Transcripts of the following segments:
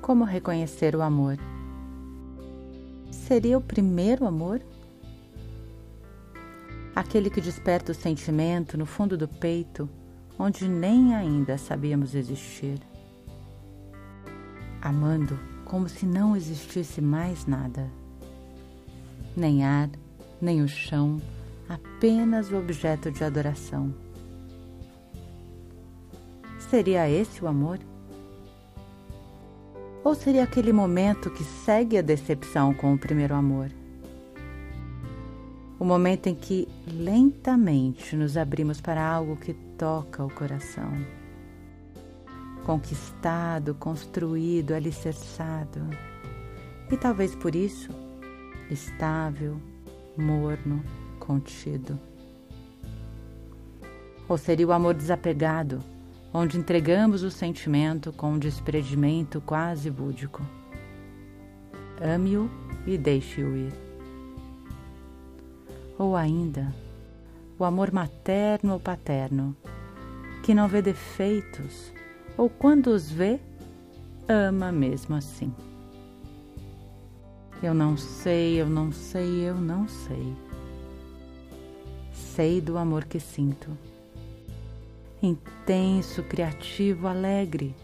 Como reconhecer o amor? Seria o primeiro amor? Aquele que desperta o sentimento no fundo do peito, onde nem ainda sabíamos existir. Amando como se não existisse mais nada. Nem ar, nem o chão, apenas o objeto de adoração. Seria esse o amor? Ou seria aquele momento que segue a decepção com o primeiro amor? O momento em que lentamente nos abrimos para algo que toca o coração. Conquistado, construído, alicerçado. E talvez por isso, estável, morno, contido. Ou seria o amor desapegado, onde entregamos o sentimento com um desprendimento quase búdico. Ame-o e deixe-o ir. Ou ainda, o amor materno ou paterno, que não vê defeitos, ou quando os vê, ama mesmo assim. Eu não sei, eu não sei, eu não sei. Sei do amor que sinto intenso, criativo, alegre,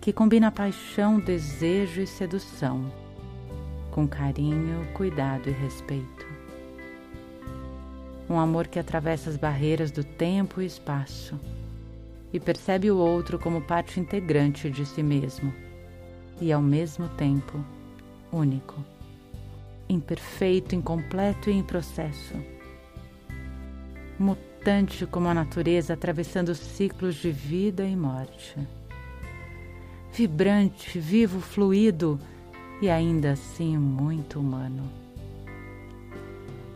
que combina paixão, desejo e sedução, com carinho, cuidado e respeito. Um amor que atravessa as barreiras do tempo e espaço e percebe o outro como parte integrante de si mesmo e, ao mesmo tempo, único, imperfeito, incompleto e em processo mutante como a natureza atravessando ciclos de vida e morte. Vibrante, vivo, fluido e ainda assim muito humano.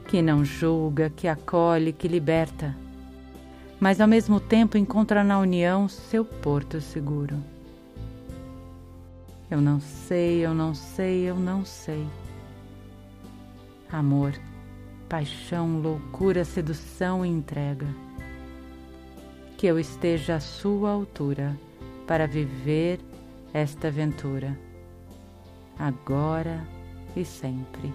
Que não julga, que acolhe, que liberta, mas ao mesmo tempo encontra na união seu porto seguro. Eu não sei, eu não sei, eu não sei. Amor paixão, loucura, sedução e entrega. Que eu esteja à sua altura para viver esta aventura, agora e sempre.